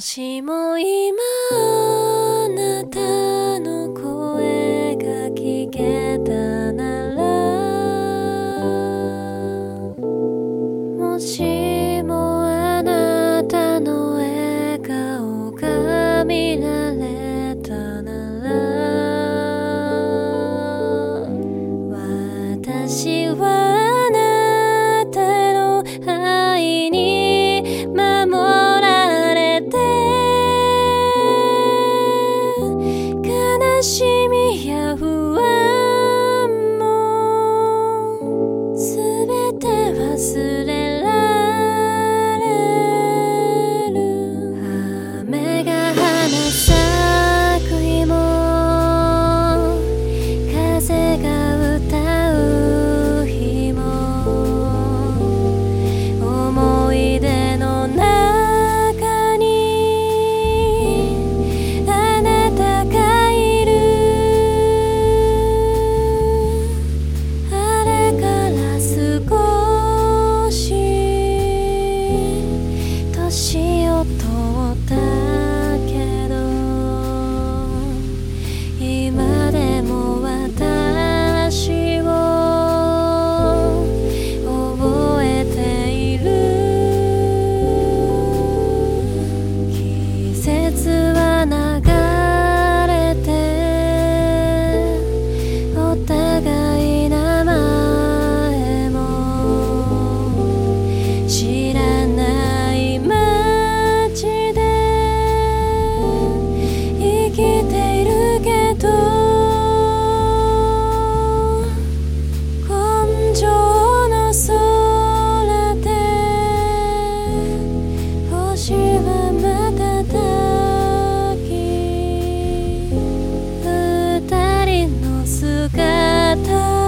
もしも今あなたの声が聞けたならもしもあなたの笑顔が見られたなら私はしい的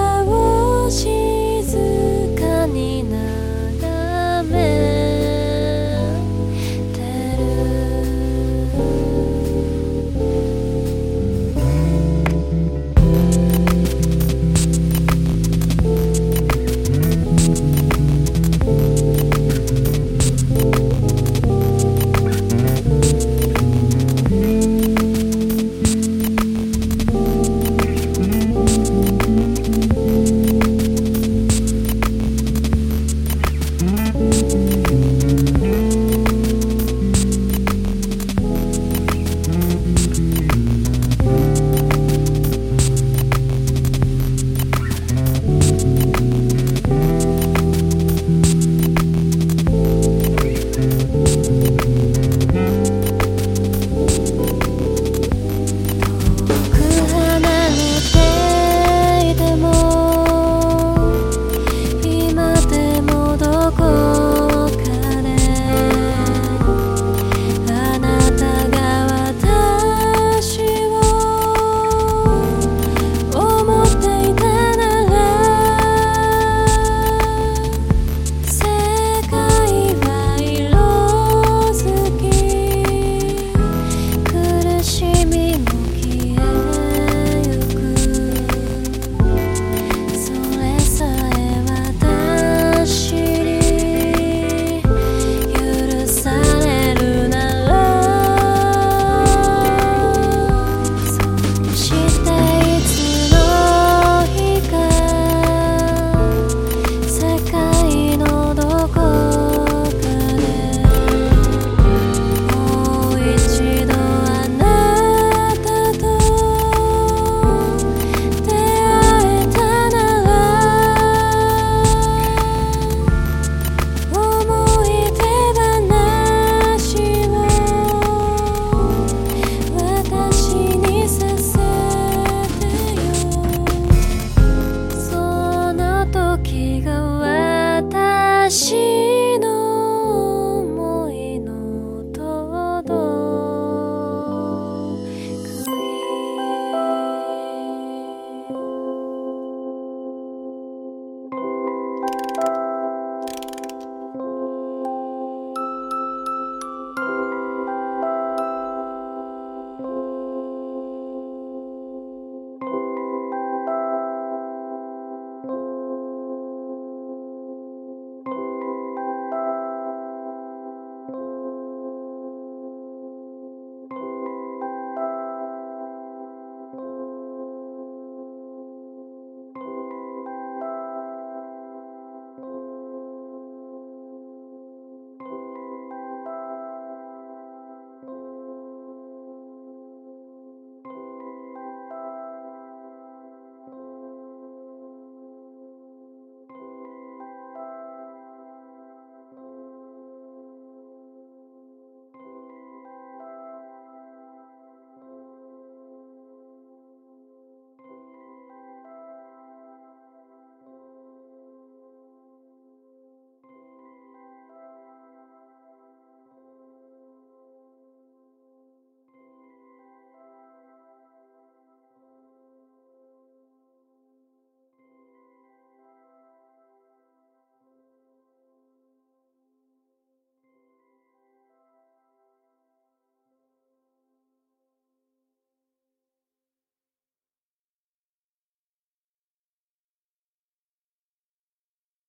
心。